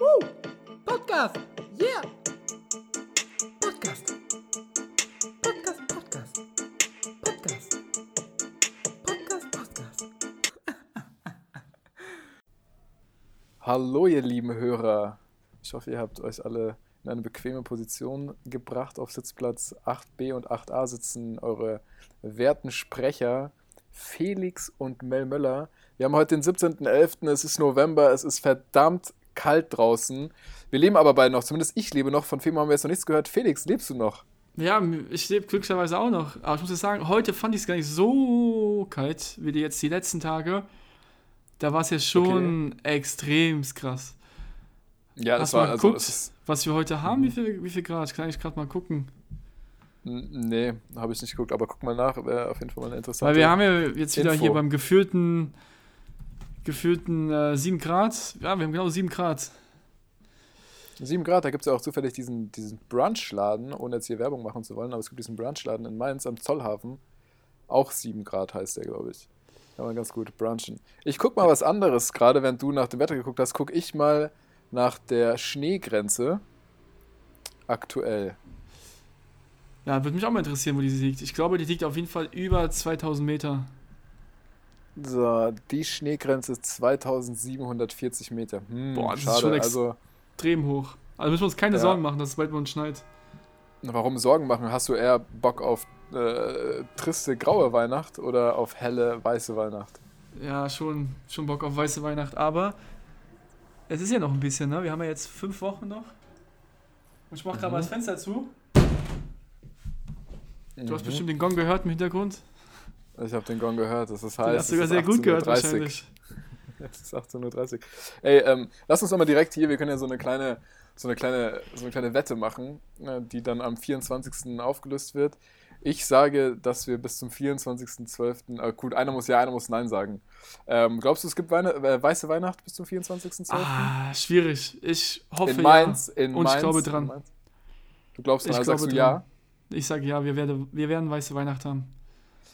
Woo! Podcast! Yeah! Podcast! Podcast, Podcast! Podcast! Podcast, Podcast! Hallo, ihr lieben Hörer. Ich hoffe, ihr habt euch alle in eine bequeme Position gebracht. Auf Sitzplatz 8b und 8a sitzen eure werten Sprecher Felix und Mel Möller. Wir haben heute den 17.11., es ist November, es ist verdammt kalt draußen. Wir leben aber beide noch, zumindest ich lebe noch. Von Femo haben wir jetzt noch nichts gehört. Felix, lebst du noch? Ja, ich lebe glücklicherweise auch noch. Aber ich muss jetzt sagen, heute fand ich es gar nicht so kalt wie die jetzt die letzten Tage. Da war es ja schon extrem krass. Ja, das Hast war mal also. ist- was wir heute haben? Wie viel, wie viel Grad? Kann ich gerade mal gucken. Nee, habe ich nicht geguckt, aber guck mal nach, wäre auf jeden Fall mal eine interessante. Weil wir haben ja jetzt wieder Info. hier beim gefühlten, gefühlten äh, 7 Grad. Ja, wir haben genau 7 Grad. 7 Grad, da gibt es ja auch zufällig diesen, diesen Brunchladen, ohne jetzt hier Werbung machen zu wollen, aber es gibt diesen Brunchladen in Mainz am Zollhafen. Auch 7 Grad heißt der, glaube ich. Kann man ganz gut brunchen. Ich guck mal was anderes, gerade wenn du nach dem Wetter geguckt hast, guck ich mal nach der Schneegrenze aktuell. Ja, würde mich auch mal interessieren, wo die liegt. Ich glaube, die liegt auf jeden Fall über 2000 Meter. So, die Schneegrenze ist 2740 Meter. Hm, Boah, das ist schade. schon ex- also, Extrem hoch. Also müssen wir uns keine Ja. Sorgen machen, dass es bald bei uns schneit. warum Sorgen machen? Hast du eher Bock auf äh, triste graue Weihnacht oder auf helle weiße Weihnacht? Ja, schon, schon Bock auf weiße Weihnacht. Aber es ist ja noch ein bisschen, ne? Wir haben ja jetzt fünf Wochen noch. Und ich mach gerade Mhm. mal das Fenster zu. Du hast Mhm. bestimmt den Gong gehört im Hintergrund. Ich habe den Gong gehört, das ist Den heiß. hast du sogar sehr gut gehört 18:30 wahrscheinlich. Es ist 18.30 Uhr. Ey, ähm, lass uns doch mal direkt hier, wir können ja so eine kleine, so eine kleine, so eine kleine Wette machen, äh, die dann am 24. aufgelöst wird. Ich sage, dass wir bis zum 24.12. Äh, gut, einer muss ja, einer muss Nein sagen. Ähm, glaubst du, es gibt Weine, äh, weiße Weihnacht bis zum 24.12.? Ah, schwierig. Ich hoffe in Mainz, ja. in Und Mainz. ich glaube dran. Du glaubst dran, Ich also sagst du dran. ja? Ich sage ja, wir, werde, wir werden weiße Weihnacht haben.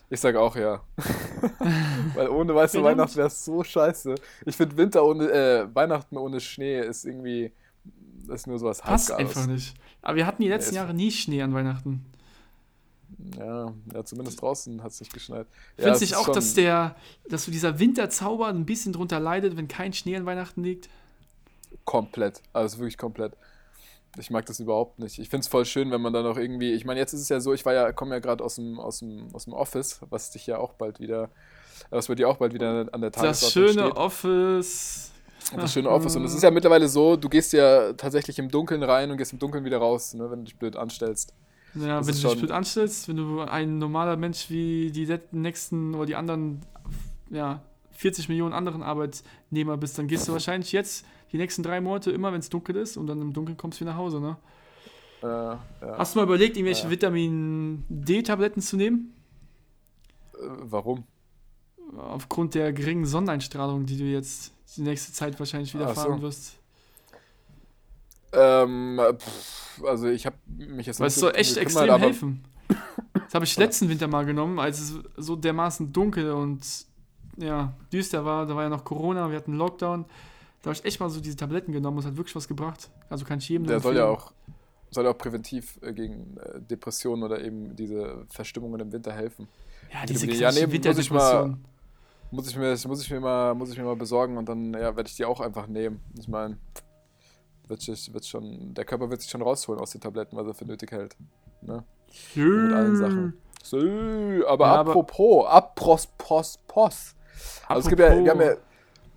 Ich sage auch ja. Weil ohne weiße Verdammt. Weihnacht wäre es so scheiße. Ich finde Winter ohne, äh, Weihnachten ohne Schnee ist irgendwie, ist nur sowas Passt einfach nicht. Aber wir hatten die letzten ist- Jahre nie Schnee an Weihnachten. Ja, ja, zumindest draußen hat es nicht geschneit. Ja, Findest es du auch, dass der, dass so dieser Winterzauber ein bisschen drunter leidet, wenn kein Schnee an Weihnachten liegt? Komplett. Also wirklich komplett. Ich mag das überhaupt nicht. Ich finde es voll schön, wenn man dann auch irgendwie. Ich meine, jetzt ist es ja so, ich war ja, komme ja gerade aus dem, aus, dem, aus dem Office, was dich ja auch bald wieder, was bei dir auch bald wieder an der Das Tagesordnung schöne steht. Office. Und das schöne Office. Und es ist ja mittlerweile so, du gehst ja tatsächlich im Dunkeln rein und gehst im Dunkeln wieder raus, ne, wenn du dich blöd anstellst. Ja, Das wenn du dich blöd anstellst, wenn du ein normaler Mensch wie die nächsten oder die anderen ja, 40 Millionen anderen Arbeitnehmer bist, dann gehst du wahrscheinlich jetzt die nächsten drei Monate immer, wenn es dunkel ist und dann im Dunkeln kommst du wieder nach Hause, ne? Äh, ja. Hast du mal überlegt, irgendwelche Ja. Vitamin D-Tabletten zu nehmen? Äh, warum? Aufgrund der geringen Sonneneinstrahlung, die du jetzt die nächste Zeit wahrscheinlich wieder Ach so. fahren wirst. Ähm, pff, also ich habe mich jetzt Weil es soll echt extrem aber- helfen. Das habe ich letzten Winter mal genommen, als es so dermaßen dunkel und ja, düster war. Da war ja noch Corona, wir hatten Lockdown. Da habe ich echt mal so diese Tabletten genommen und es hat wirklich was gebracht. Also kann ich jedem Der nur soll ja empfehlen. auch, soll ja auch präventiv äh, gegen äh, Depressionen oder eben diese Verstimmungen im Winter helfen. Ja, diese D. Ja, nee, muss ich mal-. Muss ich mir, muss ich mir mal, muss ich mir mal besorgen und dann ja, werde ich die auch einfach nehmen. Ich meine, wird, wird schon, der Körper wird sich schon rausholen aus den Tabletten, was er für nötig hält. Ne? Mit allen Sachen. So, aber Ja, apropos, apros, pos, pos. Also es gibt ja, wir haben ja, Apropos-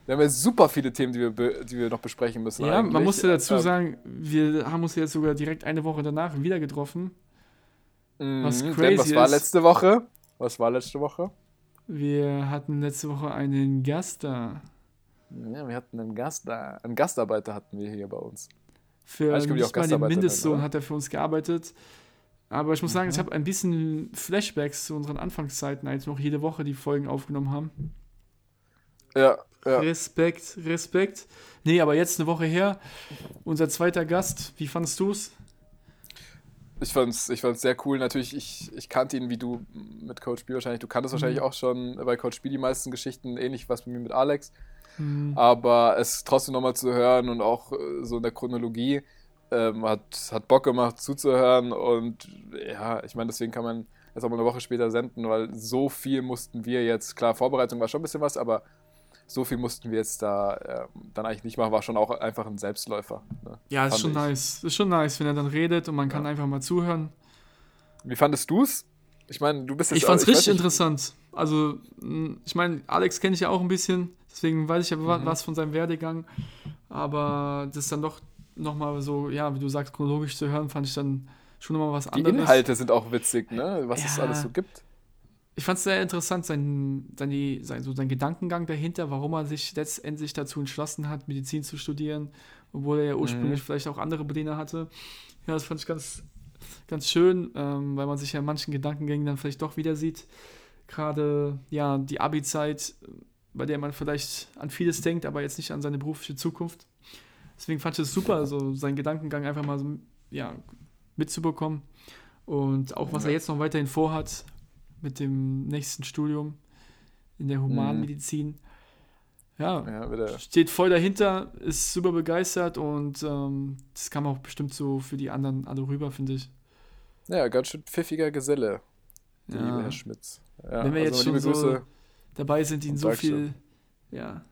wir haben ja super viele Themen, die wir, die wir noch besprechen müssen. Ja, man eigentlich. muss ja dazu Ähm, sagen, wir haben uns jetzt sogar direkt eine Woche danach wieder getroffen. was Mhm, crazy denn was war ist- letzte Woche? Was war letzte Woche? Wir hatten letzte Woche einen Gast da. Ja, wir hatten einen Gast da. Einen Gastarbeiter hatten wir hier bei uns. Für auch nicht mal den Mindestlohn oder? hat er für uns gearbeitet. Aber ich muss sagen, Mhm. ich habe ein bisschen Flashbacks zu unseren Anfangszeiten, als wir noch jede Woche die Folgen aufgenommen haben. Ja, ja. Respekt, Respekt. Nee, aber jetzt eine Woche her, unser zweiter Gast, wie fandest du es? Ich fand's, ich fand's sehr cool. Natürlich, ich, ich kannte ihn wie du mit Coach B wahrscheinlich. Du kanntest Mhm. wahrscheinlich auch schon bei Coach B die meisten Geschichten, ähnlich was bei mir mit Alex. Hm. Aber es trotzdem nochmal zu hören und auch äh, so in der Chronologie ähm, hat, hat Bock gemacht zuzuhören. Und ja, ich meine, deswegen kann man jetzt auch mal eine Woche später senden, weil so viel mussten wir jetzt, klar, Vorbereitung war schon ein bisschen was, aber so viel mussten wir jetzt da ähm, dann eigentlich nicht machen, war schon auch einfach ein Selbstläufer. Ne? Ja, ist Fand schon ich. nice. Ist schon nice, wenn er dann redet und man kann Ja. einfach mal zuhören. Wie fandest du es? Ich meine, du bist jetzt Ich fand's auch- weiß richtig interessant. Also, mh, ich meine, Alex kenne ich ja auch ein bisschen, deswegen weiß ich ja Mhm. was von seinem Werdegang. Aber das dann doch nochmal so, ja, wie du sagst, chronologisch zu hören, fand ich dann schon nochmal was Die anderes. Inhalte sind auch witzig, ne? Was es Ja. alles so gibt. Ich fand es sehr interessant, sein, sein, die- sein, so sein Gedankengang dahinter, warum er sich letztendlich dazu entschlossen hat, Medizin zu studieren, obwohl er ja ursprünglich Mhm. vielleicht auch andere Pläne hatte. Ja, das fand ich ganz, ganz schön, ähm, weil man sich ja in manchen Gedankengängen dann vielleicht doch wieder sieht. Gerade ja, die Abi-Zeit, bei der man vielleicht an vieles denkt, aber jetzt nicht an seine berufliche Zukunft. Deswegen fand ich es super, so seinen Gedankengang einfach mal so, ja, mitzubekommen. Und auch was er jetzt noch weiterhin vorhat mit dem nächsten Studium in der Humanmedizin. Ja, Ja, wieder. steht voll dahinter, ist super begeistert und ähm, das kam auch bestimmt so für die anderen alle rüber, finde ich. Ja, ganz schön pfiffiger Geselle, der liebe Ja. Herr Schmitz. Ja, Wenn wir jetzt liebe schon so- Grüße. Dabei sind ihnen Und so Dankeschön. viel ja,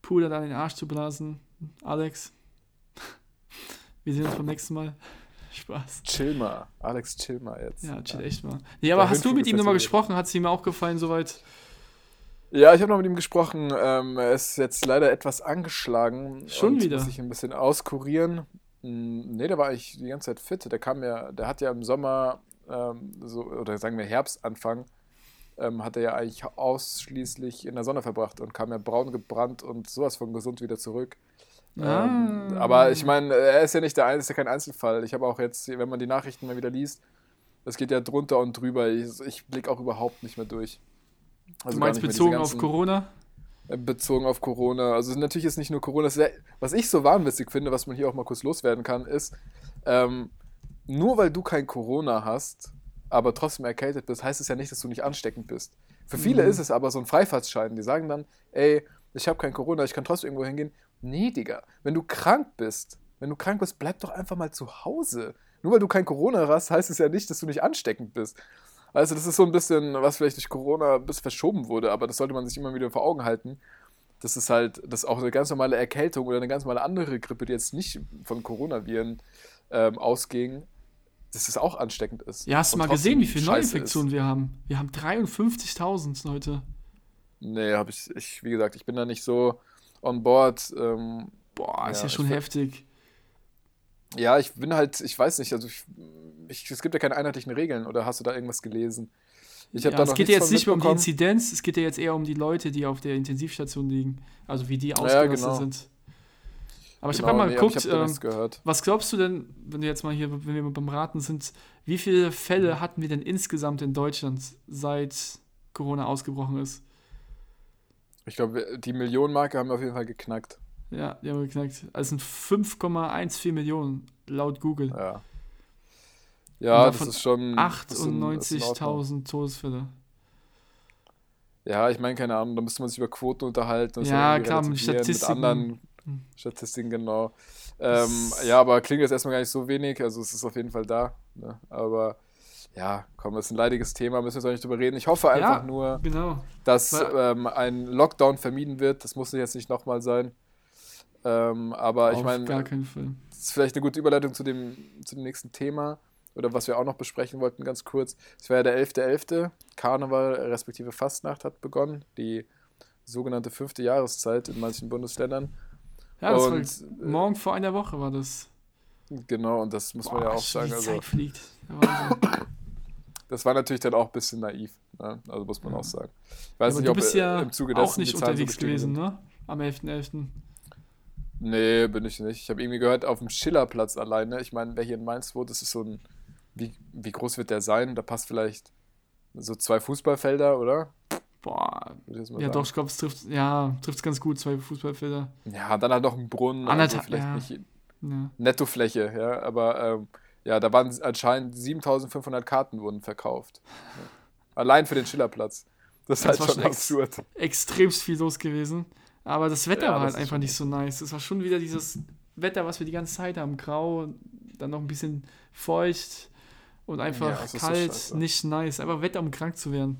Puder an den Arsch zu blasen. Alex, wir sehen uns beim nächsten Mal. Spaß. Chill mal. Alex, chill mal jetzt. Ja, chill echt mal. Nee, aber Der hast du mit ihm nochmal gesprochen? Hat es ihm auch gefallen soweit? Ja, ich habe noch mit ihm gesprochen. Ähm, er ist jetzt leider etwas angeschlagen. Schon und wieder? Muss sich ein bisschen auskurieren. Hm, Nee, der war eigentlich die ganze Zeit fit. Der kam ja, der hat ja im Sommer, ähm, so, oder sagen wir Herbstanfang, ähm, hat er ja eigentlich ausschließlich in der Sonne verbracht und kam ja braun gebrannt und sowas von gesund wieder zurück. Ähm, Ah. aber ich meine, er ist ja nicht der Einzige, kein Einzelfall. Ich habe auch jetzt, wenn man die Nachrichten mal wieder liest, es geht ja drunter und drüber. Ich, ich blicke auch überhaupt nicht mehr durch. Du Also gar meinst bezogen auf ganzen- Corona? äh, bezogen auf Corona. Also natürlich ist nicht nur Corona. Ja, was ich so wahnwitzig finde, was man hier auch mal kurz loswerden kann, ist, ähm, nur weil du kein Corona hast, aber trotzdem erkältet bist, heißt es ja nicht, dass du nicht ansteckend bist. Für viele Mhm. ist es aber so ein Freifahrtschein. Die sagen dann, ey, ich habe kein Corona, ich kann trotzdem irgendwo hingehen. Nee, Digga, wenn du krank bist, wenn du krank bist, bleib doch einfach mal zu Hause. Nur weil du kein Corona hast, heißt es ja nicht, dass du nicht ansteckend bist. Also das ist so ein bisschen, was vielleicht durch Corona ein bisschen verschoben wurde, aber das sollte man sich immer wieder vor Augen halten. Das ist halt, das ist auch eine ganz normale Erkältung oder eine ganz normale andere Grippe, die jetzt nicht von Coronaviren ähm, ausging, dass es auch ansteckend ist. Ja, hast du mal gesehen, wie viele Neuinfektionen wir haben? Wir haben 53.000 Leute. Nee, habe ich, ich, wie gesagt, ich bin da nicht so on board. Ähm, Boah, ist Ja, ja, schon ich heftig. ja, ich bin halt, ich weiß nicht, also ich, ich, es gibt ja keine einheitlichen Regeln oder hast du da irgendwas gelesen? Ich hab ja, da es geht ja jetzt nicht mehr um die. Inzidenz, es geht ja jetzt eher um die Leute, die auf der Intensivstation liegen. Also wie die ja, ausgelastet genau. sind. Aber ich Genau, habe mal nee, aber geguckt, ich habe da ähm, was glaubst du denn, wenn du jetzt mal hier, wenn wir beim Raten sind, wie viele Fälle hatten wir denn insgesamt in Deutschland, seit Corona ausgebrochen ist? Ich glaube, die Millionenmarke haben wir auf jeden Fall geknackt. Ja, die haben wir geknackt. Also sind 5,14 Millionen laut Google. Ja. Ja, das ist schon. das ist in- ist in Ordnung. 98.000 Todesfälle. Ja, ich meine, keine Ahnung, da müsste man sich über Quoten unterhalten. und Ja, klar, mit Statistiken. Mit anderen. Statistiken, genau. Ähm, ja, aber klingt jetzt erstmal gar nicht so wenig, also es ist auf jeden Fall da. Ne? Aber ja, komm, das ist ein leidiges Thema, müssen wir jetzt auch nicht drüber reden. Ich hoffe einfach Ja. nur, Genau. dass ähm, ein Lockdown vermieden wird. Das muss jetzt nicht nochmal sein. Ähm, aber ich Auf meine, keinen Fall. das ist vielleicht eine gute Überleitung zu dem, zu dem nächsten Thema oder was wir auch noch besprechen wollten, ganz kurz. Es wäre ja der 11.11. Karneval respektive Fastnacht hat begonnen, die sogenannte fünfte Jahreszeit in manchen Bundesländern. Ja, das Und, war morgen vor einer Woche war das. Genau, und das muss man ja Boah, auch sagen. Die Also, Zeit fliegt. Das war natürlich dann auch ein bisschen naiv. Ne? Also muss man Ja. auch sagen. Ich weiß Aber nicht, du ob bist äh, ja im Zuge auch nicht so unterwegs gestiegen gewesen, ne? Am 11.11. Nee, bin ich nicht. Ich habe irgendwie gehört, auf dem Schillerplatz alleine, ich meine, wer hier in Mainz wohnt, das ist so ein, wie, wie groß wird der sein? Da passt vielleicht so zwei Fußballfelder, oder? Boah. Ja, sagen. doch, ich glaube, es trifft ja, trifft's ganz gut, zwei Fußballfelder. Ja, dann halt noch ein Brunnen, also Anderthalb- vielleicht ja. nicht Ja. Nettofläche, ja, aber ähm, ja, da waren anscheinend 7500 Karten wurden verkauft. Allein für den Schillerplatz. Das ist Das halt war schon schon ex- absurd. Extremst viel los gewesen. Aber das Wetter Ja, war halt einfach nicht so nice. Es war schon wieder dieses Wetter, was wir die ganze Zeit haben. Grau, dann noch ein bisschen feucht und einfach Ja, so kalt, scheiße. nicht nice. Einfach Wetter, um krank zu werden.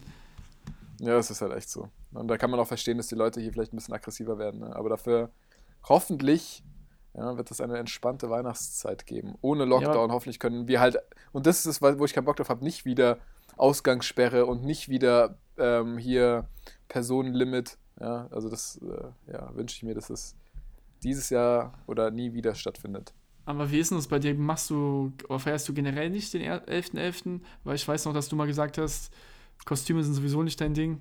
Ja, das ist halt echt so. Und da kann man auch verstehen, dass die Leute hier vielleicht ein bisschen aggressiver werden. Ne? Aber dafür hoffentlich ja, wird es eine entspannte Weihnachtszeit geben. Ohne Lockdown. Hoffentlich können wir halt, und das ist es, wo ich keinen Bock drauf habe, nicht wieder Ausgangssperre und nicht wieder ähm, hier Personenlimit. Ja, also das äh, ja, wünsche ich mir, dass es dieses Jahr oder nie wieder stattfindet. Aber wie ist denn das bei dir? Machst du, oder feierst du generell nicht den 11.11.? Weil ich weiß noch, dass du mal gesagt hast, Kostüme sind sowieso nicht dein Ding.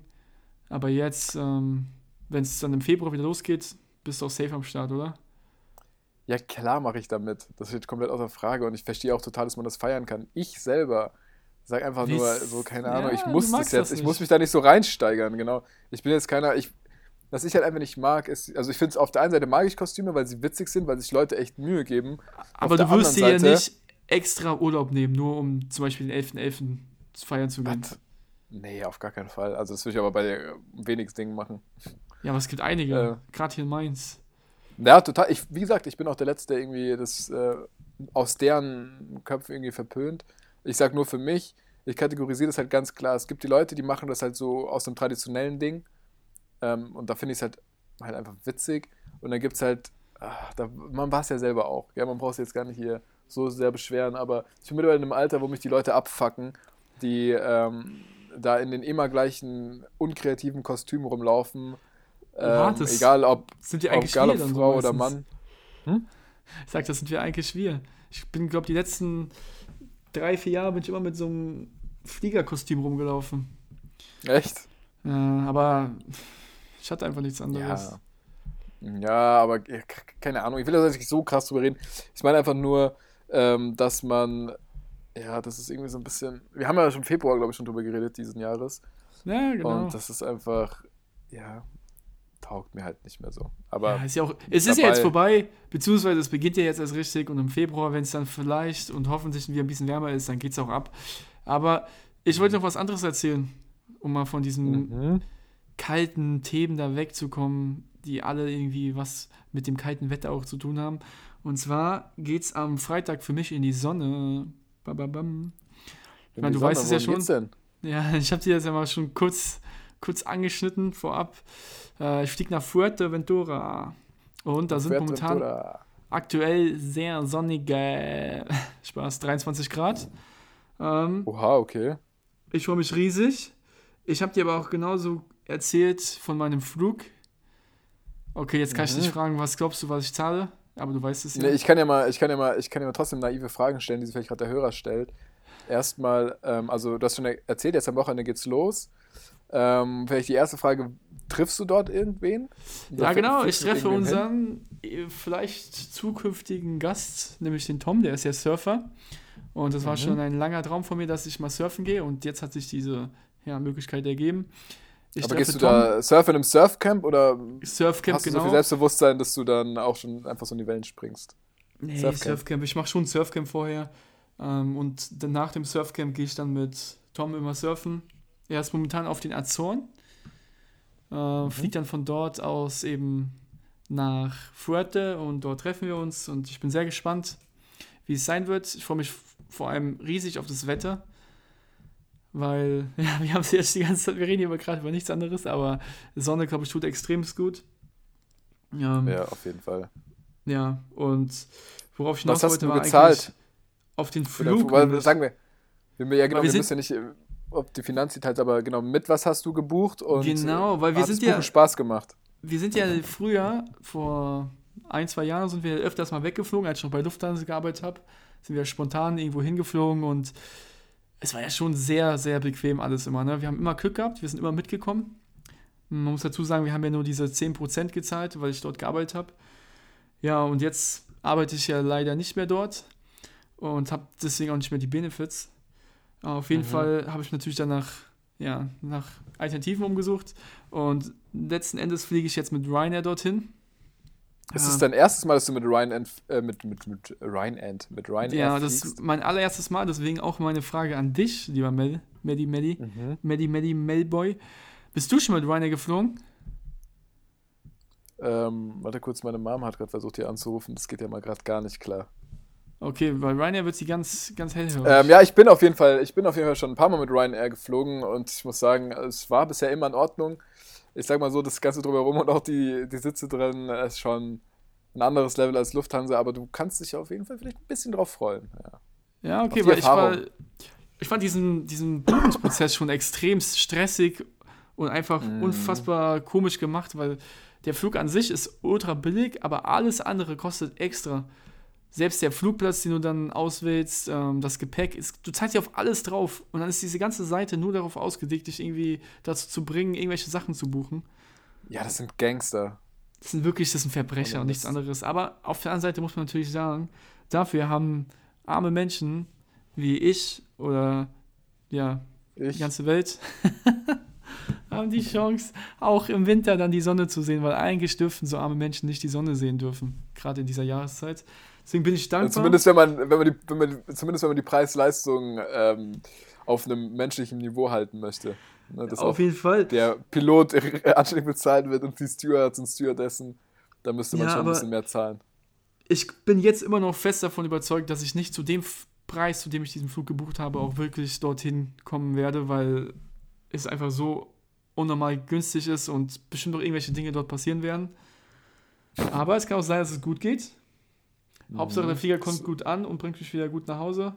Aber jetzt, ähm, wenn es dann im Februar wieder losgeht, bist du auch safe am Start, oder? Ja, klar mache ich damit. Das steht komplett außer Frage und ich verstehe auch total, dass man das feiern kann. Ich selber sag einfach Wie nur so, keine Ja, Ahnung, ich du muss das jetzt, das ich muss mich da nicht so reinsteigern, genau. Ich bin jetzt keiner, ich, was ich halt einfach nicht mag, ist, also ich finde es auf der einen Seite mag ich Kostüme, weil sie witzig sind, weil sich Leute echt Mühe geben. Aber der du wirst dir ja nicht extra Urlaub nehmen, nur um zum Beispiel den 11.11. zu feiern zu gehen. Was? Nee, auf gar keinen Fall. Also das würde ich aber bei äh, wenigsten Dingen machen. Ja, aber es gibt einige, Äh. gerade hier in Mainz. Ja, total. Ich, wie gesagt, ich bin auch der Letzte, der irgendwie das äh, aus deren Köpfen irgendwie verpönt. Ich sag nur für mich, ich kategorisiere das halt ganz klar. Es gibt die Leute, die machen das halt so aus einem traditionellen Ding. Ähm, und da finde ich es halt, halt einfach witzig. Und dann gibt es halt, ach, da, man war es ja selber auch. Ja, man braucht sich jetzt gar nicht hier so sehr beschweren, aber ich bin mittlerweile in einem Alter, wo mich die Leute abfacken, die ähm, da in den immer gleichen unkreativen Kostümen rumlaufen. Ähm, egal ob Sind wir eigentlich egal ob dann so Frau oder? Mann. Ich sag, das sind wir eigentlich wir. Ich bin, glaube die letzten drei, vier Jahre bin ich immer mit so einem Fliegerkostüm rumgelaufen. Echt? Äh, aber ich hatte einfach nichts anderes. Ja. Ja, aber keine Ahnung. Ich will da nicht so krass drüber reden. Ich meine einfach nur, ähm, dass man, ja, das ist irgendwie so ein bisschen. Wir haben ja schon im Februar, glaube ich, schon drüber geredet, diesen Jahres. Ja, genau. Und das ist einfach, ja, taugt mir halt nicht mehr so. Aber ja, ist ja auch, es ist ja jetzt vorbei, beziehungsweise es beginnt ja jetzt erst richtig und im Februar, wenn es dann vielleicht und hoffentlich wieder ein bisschen wärmer ist, dann geht es auch ab. Aber ich wollte noch was anderes erzählen, um mal von diesen Mhm. kalten Themen da wegzukommen, die alle irgendwie was mit dem kalten Wetter auch zu tun haben. Und zwar geht's am Freitag für mich in die Sonne. Bababam. In meine, du weißt Sonne, es ja geht's denn? Ja, ich habe dir das ja mal schon kurz, kurz angeschnitten vorab. Äh, ich fliege nach Fuerteventura. Und da sind momentan aktuell sehr sonnige, Spaß, 23 Grad. Ähm, Oha, okay. ich freue mich riesig. Ich habe dir aber auch genauso erzählt von meinem Flug. Okay, jetzt kann ich Mhm. dich fragen, was glaubst du, was ich zahle? Aber du weißt es ja. Nee, ich kann ja mal, ich kann ja mal, ich kann ja mal trotzdem naive Fragen stellen, die sich vielleicht gerade der Hörer stellt. Erstmal, ähm, also du hast schon erzählt, jetzt am Wochenende geht's los. Ähm, vielleicht die erste Frage, triffst du dort irgendwen? ja, Oder genau. Ich treffe irgendwen hin? unseren äh, vielleicht zukünftigen Gast, nämlich den Tom, der ist ja Surfer. Und das war Mhm. schon ein langer Traum von mir, dass ich mal surfen gehe. Und jetzt hat sich diese ja, Möglichkeit ergeben. Ich Aber gehst du da surfen einem Surfcamp oder Surfcamp, hast du genau. so viel Selbstbewusstsein, dass du dann auch schon einfach so in die Wellen springst? Nee, Surfcamp. Surfcamp. Ich mache schon Surfcamp vorher. Ähm, und dann nach dem Surfcamp gehe ich dann mit Tom immer surfen. Er ist momentan auf den Azoren. Äh, Fliegt dann von dort aus eben nach Fuerte und dort treffen wir uns. Und ich bin sehr gespannt, wie es sein wird. Ich freue mich vor allem riesig auf das Wetter. Weil, ja, wir haben es jetzt die ganze Zeit, wir reden hier gerade über nichts anderes, aber Sonne, glaube ich, tut extrem gut. Ähm, Ja, auf jeden Fall. ja, und worauf ich hast wollte, war gezahlt? eigentlich auf den Oder, Flug. nämlich. sagen wir, wir, ja, genau, wir wir, sind- müssen ja nicht, ob die Finanzdetails, aber genau, mit was hast du gebucht? Und Genau, weil wir hat sind ja- Buchen Spaß gemacht. wir sind ja früher, vor ein, zwei Jahren sind wir öfters mal weggeflogen, als ich noch bei Lufthansa gearbeitet habe, sind wir spontan irgendwo hingeflogen und es war ja schon sehr, sehr bequem alles immer. Ne? Wir haben immer Glück gehabt, wir sind immer mitgekommen. Man muss dazu sagen, wir haben ja nur diese 10% gezahlt, weil ich dort gearbeitet habe. Ja, und jetzt arbeite ich ja leider nicht mehr dort und habe deswegen auch nicht mehr die Benefits. Auf jeden Mhm. Fall habe ich natürlich danach ja, nach Alternativen umgesucht und letzten Endes fliege ich jetzt mit Ryanair dorthin. Ist es dein erstes Mal, dass du mit Ryanair, äh, mit, mit, mit Ryanair, mit Ryanair Ja, das fliegst? ist mein allererstes Mal, deswegen auch meine Frage an dich, lieber Mel, Medi, Medi, Mhm. Medi, Medi, Melboy. Bist du schon mit Ryanair geflogen? Ähm, warte kurz, meine Mom hat gerade versucht, hier anzurufen. Das geht ja mal gerade gar nicht klar. Okay, bei Ryanair wird sie ganz, ganz hellhörig. Ähm, ja, ich bin auf jeden Fall, ich bin auf jeden Fall schon ein paar Mal mit Ryanair geflogen und ich muss sagen, es war bisher immer in Ordnung. Ich sag mal so, das Ganze drumherum und auch die, die Sitze drin äh, ist schon ein anderes Level als Lufthansa, aber du kannst dich auf jeden Fall vielleicht ein bisschen drauf freuen. Ja. Ja, okay, weil ich war. Ich fand diesen, diesen Buchungsprozess schon extrem stressig und einfach Mhm. unfassbar komisch gemacht, weil der Flug an sich ist ultra billig, aber alles andere kostet extra. Selbst der Flugplatz, den du dann auswählst, ähm, das Gepäck, ist, du zahlst ja auf alles drauf. Und dann ist diese ganze Seite nur darauf ausgelegt, dich irgendwie dazu zu bringen, irgendwelche Sachen zu buchen. ja, das sind Gangster. Das sind wirklich, das sind Verbrecher und nichts anderes. Aber auf der anderen Seite muss man natürlich sagen, dafür haben arme Menschen wie ich oder ja, die Ich, ganze Welt haben die Chance, auch im Winter dann die Sonne zu sehen, weil eigentlich dürfen so arme Menschen nicht die Sonne sehen dürfen, gerade in dieser Jahreszeit. Deswegen bin ich dankbar. zumindest wenn man, wenn man die, wenn man, zumindest wenn man die Preis-Leistung ähm, auf einem menschlichen Niveau halten möchte. Ne, auf jeden Fall. der Pilot anständig bezahlt wird und die Stewards und Stewardessen, da müsste man Ja, schon ein bisschen mehr zahlen. Ich bin jetzt immer noch fest davon überzeugt, dass ich nicht zu dem Preis, zu dem ich diesen Flug gebucht habe, auch wirklich dorthin kommen werde, weil es einfach so unnormal günstig ist und bestimmt noch irgendwelche Dinge dort passieren werden. Aber es kann auch sein, dass es gut geht. Hauptsache der Flieger kommt Das- gut an und bringt mich wieder gut nach Hause.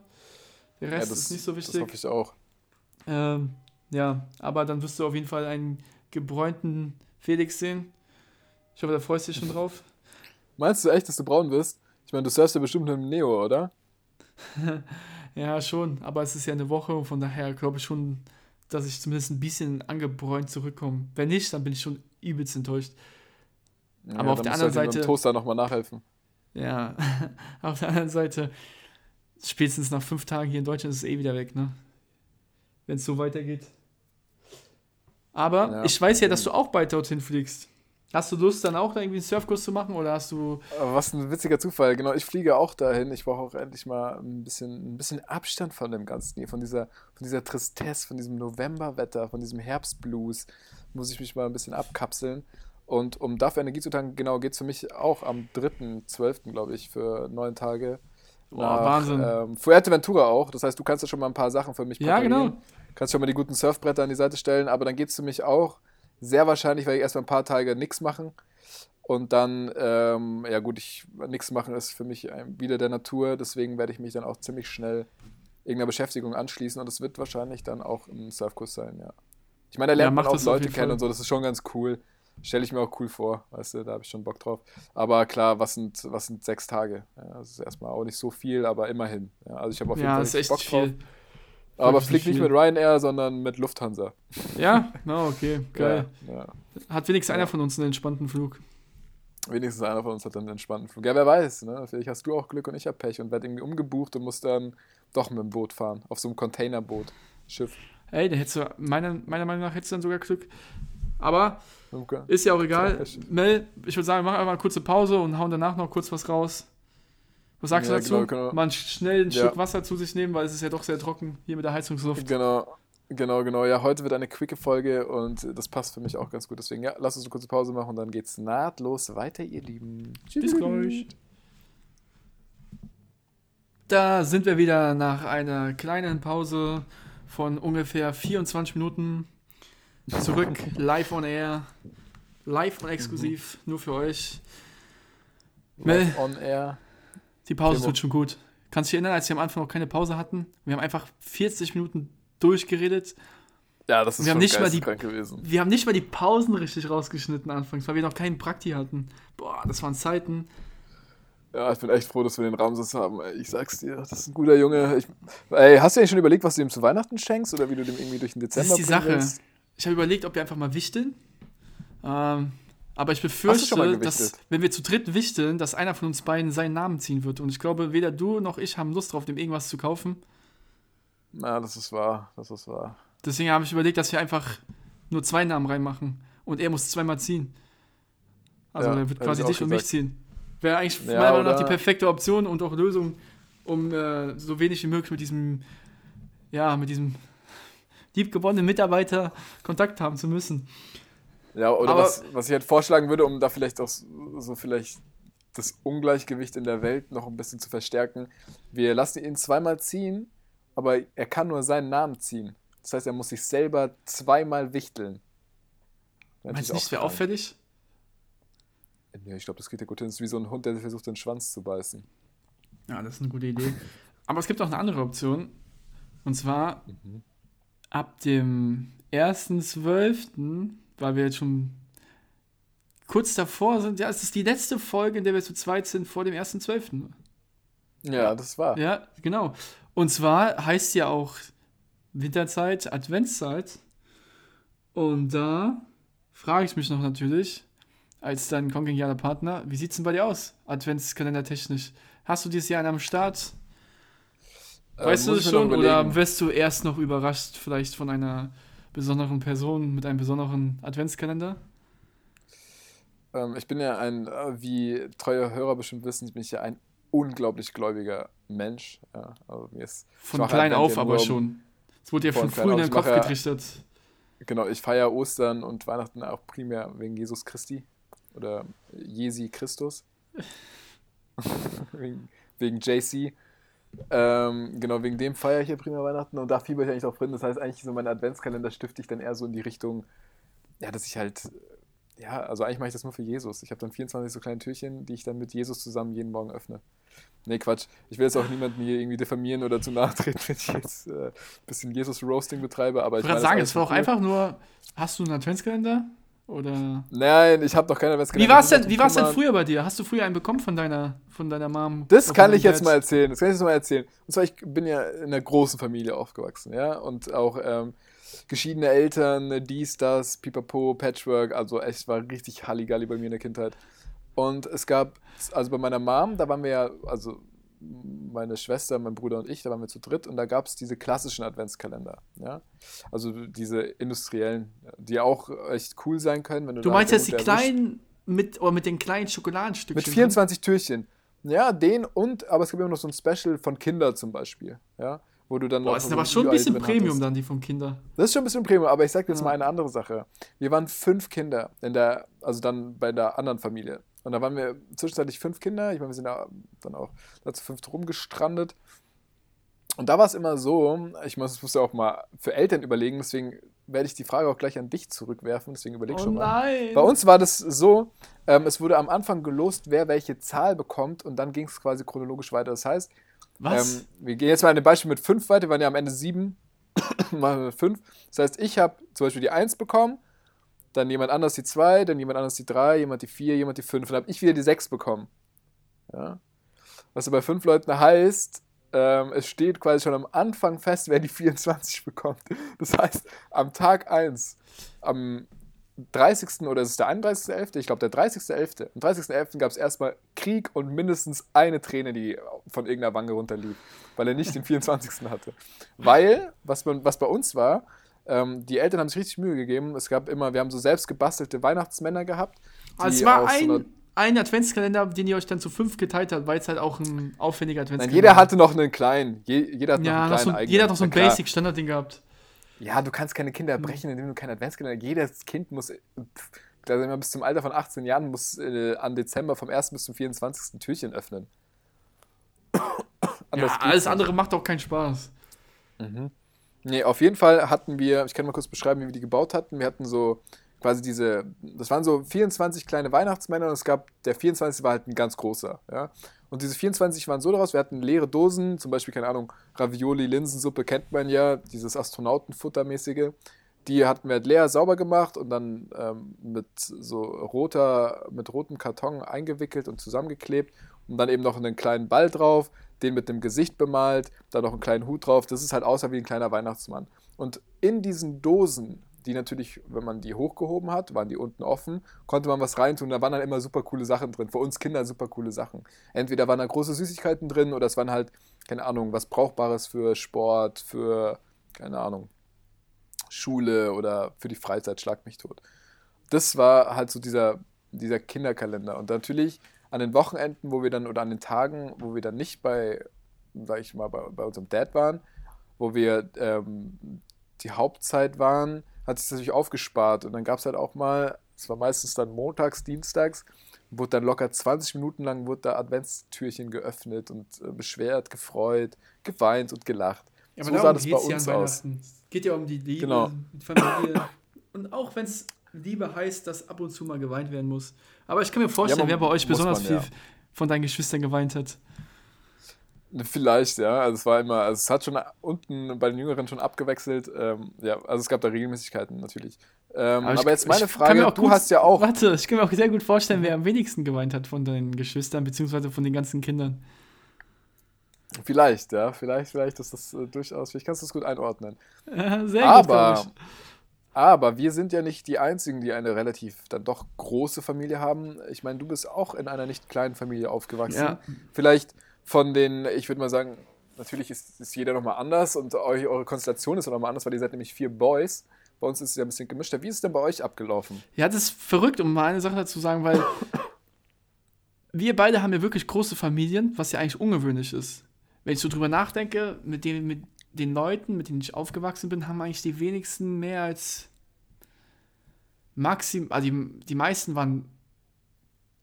Der Ja, Rest das- ist nicht so Das wichtig. hoffe ich auch. Ähm, ja, aber dann wirst du auf jeden Fall einen gebräunten Felix sehen. Ich hoffe, da freust du dich schon drauf. Meinst du echt, dass du braun wirst? Ich meine, du surfst ja bestimmt im Neo, oder? Ja, schon, aber es ist ja eine Woche und von daher glaube ich schon, dass ich zumindest ein bisschen angebräunt zurückkomme. Wenn nicht, dann bin ich schon übelst enttäuscht. Ja, Aber auf dann der anderen halt dem Seite- Toaster nochmal nachhelfen. Ja, auf der anderen Seite, spätestens nach fünf Tagen hier in Deutschland ist es eh wieder weg, ne? Wenn es so weitergeht. Aber Ja. ich weiß ja, dass du auch bald dorthin fliegst. Hast du Lust, dann auch da irgendwie einen Surfkurs zu machen oder hast du. Was ein witziger Zufall. Genau, ich fliege auch dahin. Ich brauche auch endlich mal ein bisschen, ein bisschen Abstand von dem Ganzen hier, von dieser, von dieser Tristesse, von diesem Novemberwetter, von diesem Herbstblues. Muss ich mich mal ein bisschen abkapseln. Und um dafür Energie zu tanken, genau, geht es für mich auch am 3.12., glaube ich, für neun Tage. Boah, Wahnsinn. Ähm, Fuerteventura auch. Das heißt, du kannst ja schon mal ein paar Sachen für mich Ja, genau. Kannst schon mal die guten Surfbretter an die Seite stellen, aber dann geht es für mich auch. Sehr wahrscheinlich werde ich erstmal ein paar Tage nichts machen. Und dann, ähm, ja gut, ich nichts machen ist für mich ein, wieder der Natur, deswegen werde ich mich dann auch ziemlich schnell irgendeiner Beschäftigung anschließen und es wird wahrscheinlich dann auch ein Surfkurs sein, ja. Ich meine, da Ja, lernt mach man auch Leute kennen und so, das ist schon ganz cool. Stelle ich mir auch cool vor, weißt du, da habe ich schon Bock drauf. Aber klar, was sind, was sind sechs Tage? Ja, das ist erstmal auch nicht so viel, aber immerhin. Ja, also ich habe auf jeden Ja, Fall das ist richtig echt Bock drauf. Aber flieg nicht viel. mit Ryanair, sondern mit Lufthansa. Ja, na okay, geil. Ja. Hat wenigstens einer von uns einen entspannten Flug. Wenigstens einer von uns hat dann einen entspannten Flug. Ja, wer weiß, ne? Vielleicht hast du auch Glück und ich habe Pech und werde irgendwie umgebucht und muss dann doch mit dem Boot fahren. Auf so einem Containerboot. Schiff. Ey, da hättest du, meiner, meiner Meinung nach hättest du dann sogar Glück. Aber Okay. ist ja auch egal. Ja, Mel, ich würde sagen, wir machen einfach eine kurze Pause und hauen danach noch kurz was raus. Was sagst Ja, du dazu? genau, genau. Mal schnell einen Ja. Schluck Wasser zu sich nehmen, weil es ist ja doch sehr trocken hier mit der Heizungsluft. Genau, genau, genau. Ja, heute wird eine quicke Folge und das passt für mich auch ganz gut. Deswegen, ja, lass uns eine kurze Pause machen und dann geht's nahtlos weiter, ihr Lieben. Bis gleich. Da sind wir wieder nach einer kleinen Pause von ungefähr 24 Minuten zurück, live on air, live und exklusiv, nur für euch. Mel. Live on air. Die Pause Timo. tut schon gut. Kannst du dich erinnern, als wir am Anfang noch keine Pause hatten? Wir haben einfach 40 Minuten durchgeredet. Ja, das ist Wir haben schon nicht mal die- gewesen. Wir haben nicht mal die Pausen richtig rausgeschnitten anfangs, weil wir noch keinen Prakti hatten. Boah, das waren Zeiten. Ja, ich bin echt froh, dass wir den Ramses haben. Ey, Ich sag's dir, das ist ein guter Junge. Ich, ey, hast du dir schon überlegt, was du ihm zu Weihnachten schenkst oder wie du dem irgendwie durch den Das Dezember ist die Sache. willst? Ich habe überlegt, ob wir einfach mal wichteln. Ähm, aber ich befürchte, dass, wenn wir zu dritt wichteln, dass einer von uns beiden seinen Namen ziehen wird. Und ich glaube, weder du noch ich haben Lust drauf, dem irgendwas zu kaufen. Na, das ist wahr, das ist wahr. Deswegen habe ich überlegt, dass wir einfach nur zwei Namen reinmachen. Und er muss zweimal ziehen. Also Ja, er wird quasi dich und mich ziehen. Wäre eigentlich Ja, meiner Meinung nach die perfekte Option und auch Lösung, um äh, so wenig wie möglich mit diesem, ja, mit diesem liebgewonnenen Mitarbeiter Kontakt haben zu müssen. Ja, oder Aber- was, was ich halt vorschlagen würde, um da vielleicht auch so vielleicht das Ungleichgewicht in der Welt noch ein bisschen zu verstärken. Wir lassen ihn zweimal ziehen, aber er kann nur seinen Namen ziehen. Das heißt, er muss sich selber zweimal wichteln. Meinst du nicht, wäre auffällig? Nee, ich glaube, das geht ja gut hin. Das ist wie so ein Hund, der versucht, den Schwanz zu beißen. Ja, das ist eine gute Idee. Aber es gibt auch eine andere Option. Und zwar Mhm. Ab dem 1.12., weil wir jetzt schon kurz davor sind. Ja, es ist die letzte Folge, in der wir zu zweit sind vor dem 1.12. Ja, das war. Ja, genau. Und zwar heißt ja auch Winterzeit, Adventszeit. Und da frage ich mich noch natürlich, als dein kongenialer Partner, wie sieht es denn bei dir aus, Adventskalender technisch? Hast du dieses Jahr einen am Start? Äh, Weißt du ich mir noch schon? Oder wirst du erst noch überrascht, vielleicht von einer besonderen Person mit einem besonderen Adventskalender? Ähm, ich bin ja ein, äh, wie treue Hörer bestimmt wissen, bin ich ja ein unglaublich gläubiger Mensch. Ja, also mir ist, Von klein auf aber schon. Es wurde ja Von früh in den Kopf ja- getrichtert. Genau, ich feiere Ostern und Weihnachten auch primär wegen Jesus Christi oder Jesi Christus. wegen, wegen JC. Ähm, genau, wegen dem feiere ich ja primär Weihnachten und da fieber ich eigentlich auch drin. Das heißt, eigentlich so mein Adventskalender stifte ich dann eher so in die Richtung, ja, dass ich halt, ja, also eigentlich mache ich das nur für Jesus. Ich habe dann 24 so kleine Türchen, die ich dann mit Jesus zusammen jeden Morgen öffne. Nee, Quatsch. Ich will jetzt auch niemanden hier irgendwie diffamieren oder zu nahe treten, wenn ich jetzt äh, ein bisschen Jesus-Roasting betreibe. Aber Ich ich wollte gerade sagen, es war auch cool. einfach nur, hast du einen Adventskalender? Oder. Nein, ich habe doch keine Adventskalender. Wie war es denn, wie war's denn früher bei dir? Hast du früher einen bekommen von deiner, von deiner Mom? Das kann ich jetzt deinem mal Dad? erzählen. Das kann ich jetzt mal erzählen. Und zwar, ich bin ja in einer großen Familie aufgewachsen, ja. Und auch ähm, geschiedene Eltern, dies, das, pipapo, Patchwork. Also echt war richtig Halligalli bei mir in der Kindheit. Und es gab, also bei meiner Mom, da waren wir ja, also meine Schwester, mein Bruder und ich, da waren wir zu dritt und da gab es diese klassischen Adventskalender, ja. Also diese industriellen, die auch echt cool sein können, wenn du Du meinst jetzt die kleinen mit, oder mit den kleinen Schokoladenstückchen? Mit drin? 24 Türchen. Ja, den und, aber es gibt immer noch so ein Special von Kinder zum Beispiel. Ja, wo du dann Boah, noch das ist aber schon ein bisschen Premium hattest. dann, die vom Kinder. Das ist schon ein bisschen Premium, aber ich sag dir jetzt Ja. mal eine andere Sache. Wir waren fünf Kinder in der, also dann bei der anderen Familie. Und da waren wir zwischenzeitlich fünf Kinder. Ich meine, wir sind da dann auch da zu fünft rumgestrandet. Und da war es immer so, ich muss, das musst du auch mal für Eltern überlegen, deswegen werde ich die Frage auch gleich an dich zurückwerfen, deswegen überleg Oh schon mal. nein! Bei uns war das so, ähm, es wurde am Anfang gelost, wer welche Zahl bekommt und dann ging es quasi chronologisch weiter. Das heißt, ähm, wir gehen jetzt mal dem Beispiel mit 5 weiter, wir waren ja am Ende 7, machen wir 5. Das heißt, ich habe zum Beispiel die 1 bekommen, dann jemand anders die 2, dann jemand anders die 3, jemand die 4, jemand die 5. Dann habe ich wieder die 6 bekommen. Ja? Was bei 5 Leuten heißt, ähm, es steht quasi schon am Anfang fest, wer die 24 bekommt. Das heißt, am Tag 1, am 30. oder ist es der 31.11.? Ich glaube, der 30.11. Am 30.11. gab es erstmal Krieg und mindestens eine Träne, die von irgendeiner Wange runterlief, weil er nicht den 24. hatte. Weil, was, man, was bei uns war, ähm, die Eltern haben sich richtig Mühe gegeben. Es gab immer, wir haben so selbst gebastelte Weihnachtsmänner gehabt. Also es war aus so ein, ein Adventskalender, den ihr euch dann zu fünf geteilt habt, weil es halt auch ein aufwendiger Adventskalender jeder hatte noch einen kleinen. Je, jeder hat noch ja, einen kleinen so, ein- eigenen. jeder hat noch so ein. Basic-Standard-Ding gehabt. Ja, du kannst keine Kinder brechen, indem du keinen Adventskalender. Jedes Kind muss, da sind wir bis zum Alter von 18 Jahren, muss äh, an Dezember vom 1. bis zum 24. Türchen öffnen. Ja, alles nicht. andere macht auch keinen Spaß. Nee, auf jeden Fall hatten wir, ich kann mal kurz beschreiben, wie wir die gebaut hatten. Wir hatten so quasi diese, das waren so 24 kleine Weihnachtsmänner und es gab, der 24. war halt ein ganz großer, ja. Und diese 24 waren so daraus, wir hatten leere Dosen, zum Beispiel, keine Ahnung, Ravioli, Linsensuppe kennt man ja, dieses Astronautenfuttermäßige. Die hatten wir halt leer sauber gemacht und dann ähm, mit so roter, mit rotem Karton eingewickelt und zusammengeklebt und dann eben noch einen kleinen Ball drauf, den mit dem Gesicht bemalt, dann noch einen kleinen Hut drauf. Das ist halt außer wie ein kleiner Weihnachtsmann. Und in diesen Dosen, die natürlich, wenn man die hochgehoben hat, waren die unten offen, konnte man was reintun. Da waren dann immer super coole Sachen drin. Für uns Kinder super coole Sachen. Entweder waren da große Süßigkeiten drin oder es waren halt, keine Ahnung, was Brauchbares für Sport, für, keine Ahnung, Schule oder für die Freizeit, schlag mich tot. Das war halt so dieser, dieser Kinderkalender. Und natürlich an den Wochenenden, wo wir dann, oder an den Tagen, wo wir dann nicht bei, sag ich mal, bei, bei unserem Dad waren, wo wir ähm, die Hauptzeit waren, hat sich das natürlich aufgespart. Und dann gab es halt auch mal Es war meistens dann montags, dienstags. Wurde dann locker 20 Minuten lang wurde da Adventstürchen geöffnet und äh, beschwert, gefreut, geweint und gelacht. Ja, so aber sah darum das bei ja uns an aus. Geht ja um die Liebe, Genau. die Familie. Und auch wenn es Liebe heißt, dass ab und zu mal geweint werden muss. Aber ich kann mir vorstellen, man- wer bei euch besonders man, viel ja. von deinen Geschwistern geweint hat. Vielleicht, ja. Also es war immer, also es hat schon unten bei den Jüngeren schon abgewechselt. Ähm, ja, also es gab da Regelmäßigkeiten natürlich. Ähm, aber, ich- jetzt meine ich kann Frage, auch du gut- hast ja auch. Warte, ich kann mir auch sehr gut vorstellen, wer am wenigsten geweint hat von deinen Geschwistern, beziehungsweise von den ganzen Kindern. Vielleicht, ja, vielleicht, vielleicht ist das äh, durchaus, vielleicht kannst du es gut einordnen. sehr gut, aber, aber wir sind ja nicht die Einzigen, die eine relativ dann doch große Familie haben. Ich meine, du bist auch in einer nicht kleinen Familie aufgewachsen. Ja. Vielleicht von den, ich würde mal sagen, natürlich ist, ist jeder nochmal anders und eu, eure Konstellation ist auch nochmal anders, weil ihr seid nämlich vier Boys. Bei uns ist es ja ein bisschen gemischter. Wie ist es denn bei euch abgelaufen? Ja, das ist verrückt, um mal eine Sache dazu zu sagen, weil wir beide haben ja wirklich große Familien, was ja eigentlich ungewöhnlich ist. Wenn ich so drüber nachdenke, mit den, mit den Leuten, mit denen ich aufgewachsen bin, haben eigentlich die wenigsten mehr als maxim, also die, die meisten waren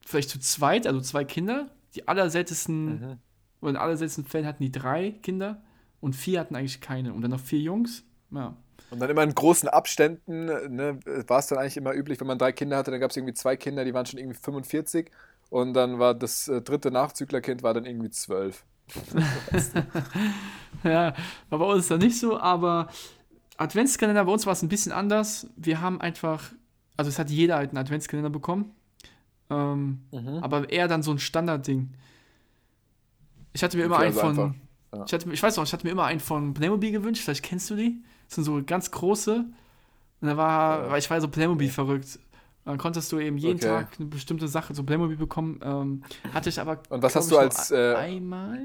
vielleicht zu zweit, also zwei Kinder. Die allerseltensten, Mhm. oder in allerseltensten Fällen hatten die drei Kinder und vier hatten eigentlich keine. Und dann noch vier Jungs. Ja. Und dann immer in großen Abständen ne, war es dann eigentlich immer üblich, wenn man drei Kinder hatte, dann gab es irgendwie zwei Kinder, die waren schon irgendwie 45 und dann war das äh, dritte Nachzüglerkind war dann irgendwie zwölf. Ja, war bei uns dann nicht so, aber Adventskalender, bei uns war es ein bisschen anders. Wir haben einfach, also es hat jeder halt einen Adventskalender bekommen, ähm, Mhm. aber eher dann so ein Standardding. Ich hatte mir immer einen also von, einfach, ja. ich, hatte, ich weiß noch, ich hatte mir immer einen von Playmobil gewünscht, vielleicht kennst du die. Das sind so ganz große. Und da war, Ja. weil ich war so Playmobil verrückt. Und dann konntest du eben jeden Okay. Tag eine bestimmte Sache, so Playmobil bekommen. Ähm, hatte ich aber. Und was hast du als, äh, einmal?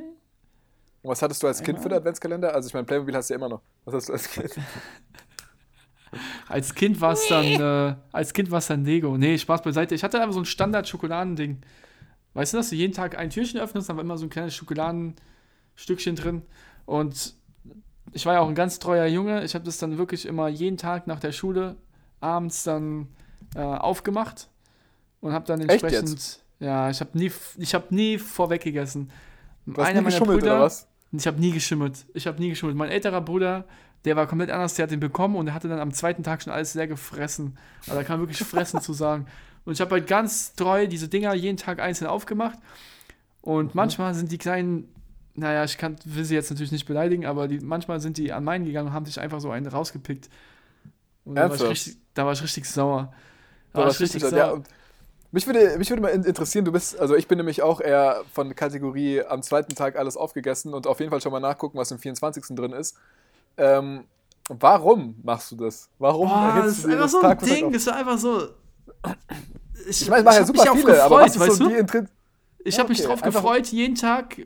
Und was hattest du als Kind für den Einmal. Adventskalender? Also ich meine, Playmobil hast du ja immer noch. Was hast du als Kind? Als Kind war es dann, äh, als Kind war es dann Lego. Nee, Spaß beiseite. Ich hatte einfach so ein Standard-Schokoladending. Weißt du, dass du jeden Tag ein Türchen öffnest, dann war immer so ein kleines Schokoladenstückchen drin. Und ich war ja auch ein ganz treuer Junge. Ich habe das dann wirklich immer jeden Tag nach der Schule abends dann äh, aufgemacht und habe dann entsprechend. Ja, ich habe nie, ich habe nie vorweg gegessen. Du hast nie geschummelt oder was? Ich habe nie geschimmelt. Ich habe nie geschimmelt. Mein älterer Bruder, der war komplett anders, der hat den bekommen und der hatte dann am zweiten Tag schon alles sehr gefressen. Also da kann man wirklich fressen zu sagen. Und ich habe halt ganz treu diese Dinger jeden Tag einzeln aufgemacht. Mhm. Und manchmal sind die kleinen, naja, ich kann, will sie jetzt natürlich nicht beleidigen, aber die, manchmal sind die an meinen gegangen und haben sich einfach so einen rausgepickt. Und da war, richtig, da war ich richtig sauer. Was ich richtig richtig- ja, mich würde, mich würde mal in- interessieren, du bist, also ich bin nämlich auch eher von Kategorie am zweiten Tag alles aufgegessen und auf jeden Fall schon mal nachgucken, was im 24. drin ist. Ähm, warum machst du das? Warum Boah, das ist du einfach das so ein Ding, das war einfach so. Ich meine, es machen ja super mich viele, aber was ist weißt so du? die Ich Ja, habe mich okay, drauf einfach- gefreut, jeden Tag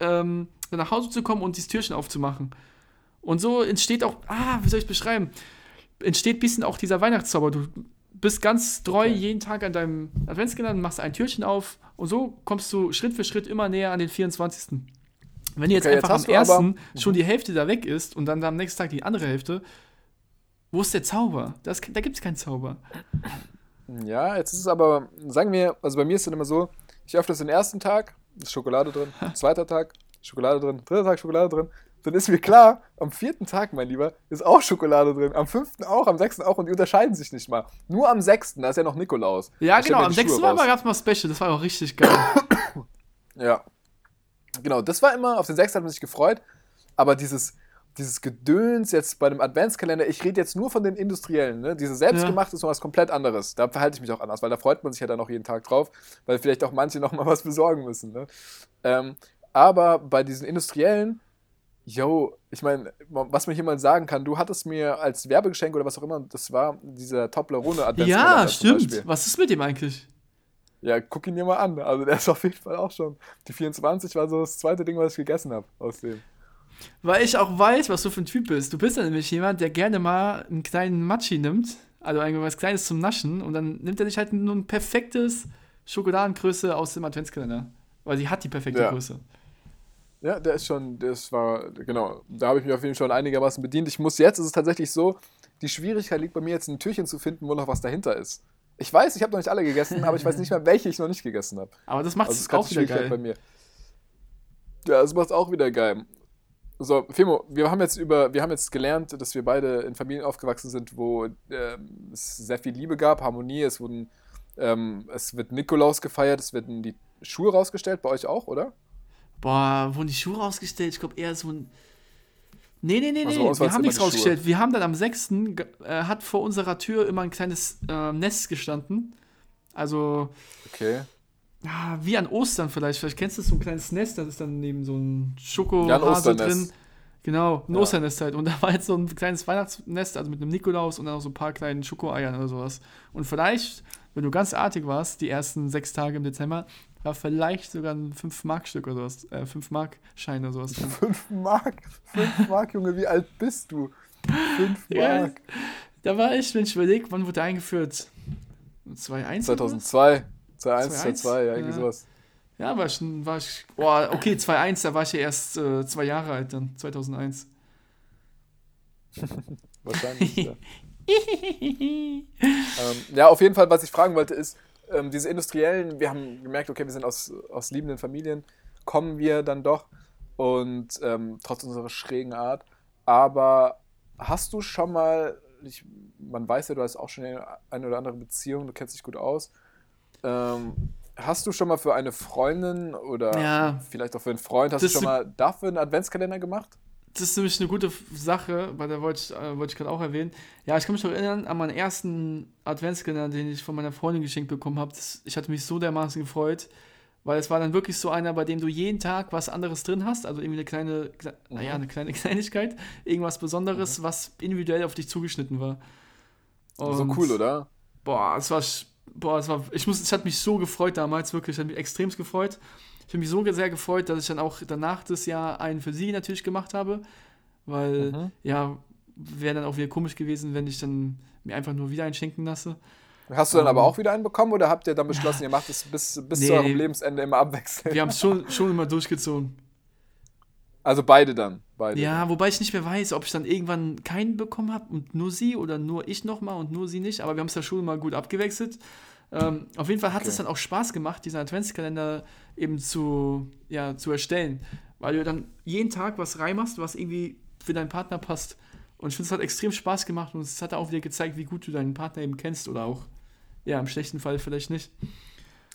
ähm, nach Hause zu kommen und dieses Türchen aufzumachen. Und so entsteht auch, ah, wie soll ich beschreiben? Entsteht ein bisschen auch dieser Weihnachtszauber. Du bist ganz treu Okay. jeden Tag an deinem Adventskalender, machst ein Türchen auf und so kommst du Schritt für Schritt immer näher an den 24. Wenn jetzt Okay, jetzt einfach hast am du aber- ersten schon die Hälfte da weg ist und dann am nächsten Tag die andere Hälfte, wo ist der Zauber? Das, da gibt es keinen Zauber. Ja, jetzt ist es aber, sagen wir, also bei mir ist es dann immer so, ich öffne es den ersten Tag, ist Schokolade drin, zweiter Tag, Schokolade drin, dritter Tag, Schokolade drin. Dann ist mir klar, am vierten Tag, mein Lieber, ist auch Schokolade drin. Am fünften auch, am sechsten auch und die unterscheiden sich nicht mal. Nur am sechsten, da ist ja noch Nikolaus. Ja, genau, am die Schuhe 6. Mal raus. gab es mal Special, das war auch richtig geil. Ja. Genau, das war immer, auf den sechsten hat man sich gefreut, aber dieses, dieses Gedöns jetzt bei dem Adventskalender, ich rede jetzt nur von den industriellen, ne? Diese selbstgemachte ist noch was komplett anderes. Da verhalte ich mich auch anders, weil da freut man sich ja dann auch jeden Tag drauf, weil vielleicht auch manche noch mal was besorgen müssen. Ne? Ähm, aber bei diesen industriellen, yo, ich meine, was mir jemand sagen kann, du hattest mir als Werbegeschenk oder was auch immer, das war dieser Toblerone Adventskalender. ja, stimmt. Was ist mit dem eigentlich? Ja, guck ihn dir mal an. Also der ist auf jeden Fall auch schon. Die 24 war so das zweite Ding, was ich gegessen habe aus dem. Weil ich auch weiß, was du für ein Typ bist. Du bist ja nämlich jemand, der gerne mal einen kleinen Matschi nimmt, also irgendwas Kleines zum Naschen, und dann nimmt er sich halt nur ein perfektes Schokoladengröße aus dem Adventskalender. Weil sie hat die perfekte Ja. Größe. Ja, der ist schon, das war, genau, da habe ich mich auf jeden Fall schon einigermaßen bedient. Ich muss jetzt, ist es tatsächlich so, die Schwierigkeit liegt bei mir jetzt ein Türchen zu finden, wo noch was dahinter ist. Ich weiß, ich habe noch nicht alle gegessen, aber ich weiß nicht mehr, welche ich noch nicht gegessen habe. Aber das macht Also es auch wieder geil. bei mir. Ja, das macht auch wieder geil. So, Fimo, wir haben jetzt über, wir haben jetzt gelernt, dass wir beide in Familien aufgewachsen sind, wo ähm, es sehr viel Liebe gab, Harmonie, es wurden, ähm, es wird Nikolaus gefeiert, es werden die Schuhe rausgestellt, bei euch auch, oder? Boah, wurden die Schuhe rausgestellt? Ich glaube eher so ein. Nee, nee, nee, Also nee. uns wir haben nichts Schuhe. rausgestellt. Wir haben dann am 6. ge- Äh, hat vor unserer Tür immer ein kleines äh, Nest gestanden. Also, Okay. ja, wie an Ostern vielleicht. Vielleicht kennst du so ein kleines Nest, da ist dann neben so ein Ja, Schokohase ein Osternest. drin. Genau, ein Ja. Osternest halt. Und da war jetzt so ein kleines Weihnachtsnest, also mit einem Nikolaus und dann auch so ein paar kleinen Schokoeiern oder sowas. Und vielleicht, wenn du ganz artig warst, die ersten sechs Tage im Dezember, war vielleicht sogar ein 5-Mark-Stück oder sowas, äh, 5-Mark-Schein oder sowas drin. 5 Mark. 5 Mark, Junge, wie alt bist du? 5 Ja, Mark. Da war ich, wenn ich überlege, wann wurde eingeführt? 2.1? oder was? 2002. 2001, 2-1? 2002, ja, irgendwie Ja. sowas. Ja, war ich, war ich, boah, okay, 2.1, da war ich ja erst äh, zwei Jahre alt dann, 2001. Wahrscheinlich, ja. Ähm, ja, auf jeden Fall, was ich fragen wollte, ist, ähm, diese Industriellen, wir haben gemerkt, okay, wir sind aus, aus liebenden Familien, kommen wir dann doch und ähm, trotz unserer schrägen Art. Aber hast du schon mal, ich, man weiß ja, du hast auch schon eine, oder andere Beziehung, du kennst dich gut aus. Ähm, hast du schon mal für eine Freundin oder Ja. vielleicht auch für einen Freund, hast du schon mal dafür einen Adventskalender gemacht? Das ist nämlich eine gute Sache, weil da wollte ich, äh, wollte ich gerade auch erwähnen. Ja, ich kann mich noch erinnern an meinen ersten Adventskalender, den ich von meiner Freundin geschenkt bekommen habe. Ich hatte mich so dermaßen gefreut, weil es war dann wirklich so einer, bei dem du jeden Tag was anderes drin hast. Also irgendwie eine kleine, kle naja, eine kleine Kleinigkeit, irgendwas Besonderes, was individuell auf dich zugeschnitten war. so Und- cool, oder? Boah, es war, boah, es war, ich muss, es hat mich so gefreut damals, wirklich, es hat mich extremst gefreut. Ich habe mich so sehr gefreut, dass ich dann auch danach das Jahr einen für sie natürlich gemacht habe, weil, Mhm. ja, wäre dann auch wieder komisch gewesen, wenn ich dann mir einfach nur wieder einen schenken lasse. Hast du dann aber Ähm, auch wieder einen bekommen oder habt ihr dann beschlossen, ihr macht es bis, bis Nee. zu eurem Lebensende immer abwechselnd? Wir haben es schon, schon immer durchgezogen. Also beide dann. Beide. Ja, wobei ich nicht mehr weiß, ob ich dann irgendwann keinen bekommen habe und nur sie oder nur ich nochmal und nur sie nicht, aber wir haben es ja schon mal gut abgewechselt. Ähm, auf jeden Fall hat Okay. es dann auch Spaß gemacht, diesen Adventskalender eben zu, ja, zu erstellen, weil du dann jeden Tag was reinmachst, was irgendwie für deinen Partner passt. Und ich finde, es hat extrem Spaß gemacht und es hat auch wieder gezeigt, wie gut du deinen Partner eben kennst oder auch, ja, im schlechten Fall vielleicht nicht.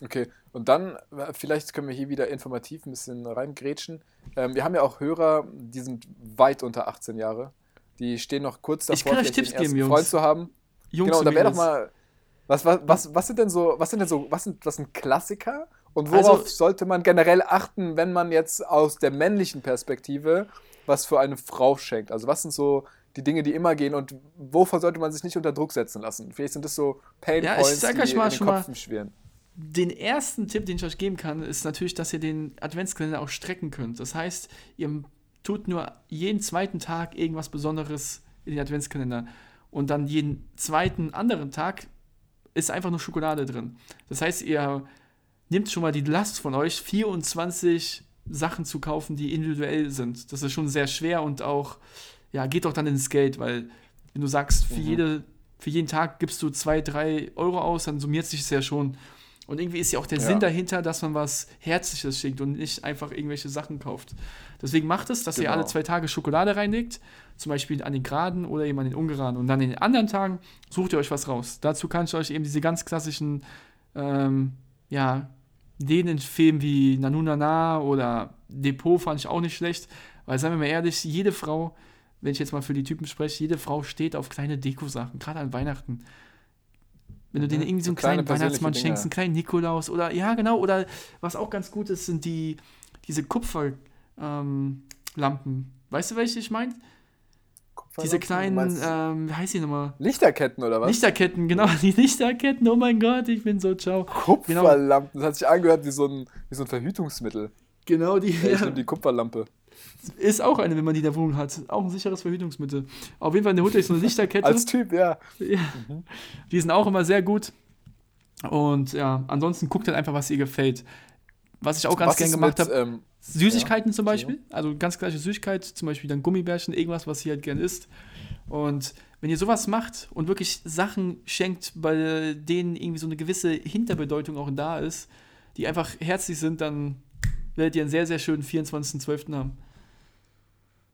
Okay, und dann, äh, vielleicht können wir hier wieder informativ ein bisschen reingrätschen. Ähm, wir haben ja auch Hörer, die sind weit unter 18 Jahre. Die stehen noch kurz davor, Ich kann euch Tipps geben, Jungs. Freund zu haben. Jungs genau, und da wäre doch mal. Was, was, was, was sind denn so, was sind denn so, was sind, was sind Klassiker? Und Also- worauf sollte man generell achten, wenn man jetzt aus der männlichen Perspektive was für eine Frau schenkt? Also was sind so die Dinge, die immer gehen und wovon sollte man sich nicht unter Druck setzen lassen? Vielleicht sind das so Pain Ja, Points, die euch mal in den Köpfen schwirren. Den ersten Tipp, den ich euch geben kann, ist natürlich, dass ihr den Adventskalender auch strecken könnt. Das heißt, ihr tut nur jeden zweiten Tag irgendwas Besonderes in den Adventskalender. Und dann jeden zweiten anderen Tag ist einfach nur Schokolade drin. Das heißt, ihr nehmt schon mal die Last von euch, 24 Sachen zu kaufen, die individuell sind. Das ist schon sehr schwer und auch, ja, geht doch dann ins Geld, weil wenn du sagst, für, Mhm. jede, für jeden Tag gibst du 2, 3 Euro aus, dann summiert sich es ja schon. Und irgendwie ist ja auch der Ja. Sinn dahinter, dass man was Herzliches schickt und nicht einfach irgendwelche Sachen kauft. Deswegen macht es, dass ihr Genau. alle zwei Tage Schokolade reinlegt, zum Beispiel an den Geraden oder eben an den Ungeraden. Und dann in den anderen Tagen sucht ihr euch was raus. Dazu kann ich euch eben diese ganz klassischen, ähm, ja, Ideen empfehlen wie Nanu Nana oder Depot fand ich auch nicht schlecht. Weil, seien wir mal ehrlich, jede Frau, wenn ich jetzt mal für die Typen spreche, jede Frau steht auf kleine Dekosachen, gerade an Weihnachten. Wenn du Mhm, denen irgendwie so so einen kleine kleinen Weihnachtsmann Dinge. schenkst, einen kleinen Nikolaus oder ja, genau, oder was auch ganz gut ist, sind die diese Kupferlampen. Ähm, weißt du, welche ich meine? Diese kleinen, ähm, wie heißt die nochmal? Lichterketten oder was? Lichterketten, genau, die Lichterketten, oh mein Gott, ich bin so ciao. Kupferlampen. Das hat sich angehört wie so ein, wie so ein Verhütungsmittel. Genau, die, Ja, ich nehme die Kupferlampe. Ist auch eine, wenn man die in der Wohnung hat. Auch ein sicheres Verhütungsmittel. Auf jeden Fall, der holt euch so eine Lichterkette. Als Typ, ja. Ja. Die sind auch immer sehr gut. Und ja, ansonsten guckt halt einfach, was ihr gefällt. Was ich auch ganz was gern ist gemacht habe. ähm, Süßigkeiten zum Beispiel, also ganz klassische Süßigkeit, zum Beispiel dann Gummibärchen, irgendwas, was ihr halt gern isst. Und wenn ihr sowas macht und wirklich Sachen schenkt, bei denen irgendwie so eine gewisse Hinterbedeutung auch da ist, die einfach herzlich sind, dann werdet ihr einen sehr, sehr schönen 24.12. haben.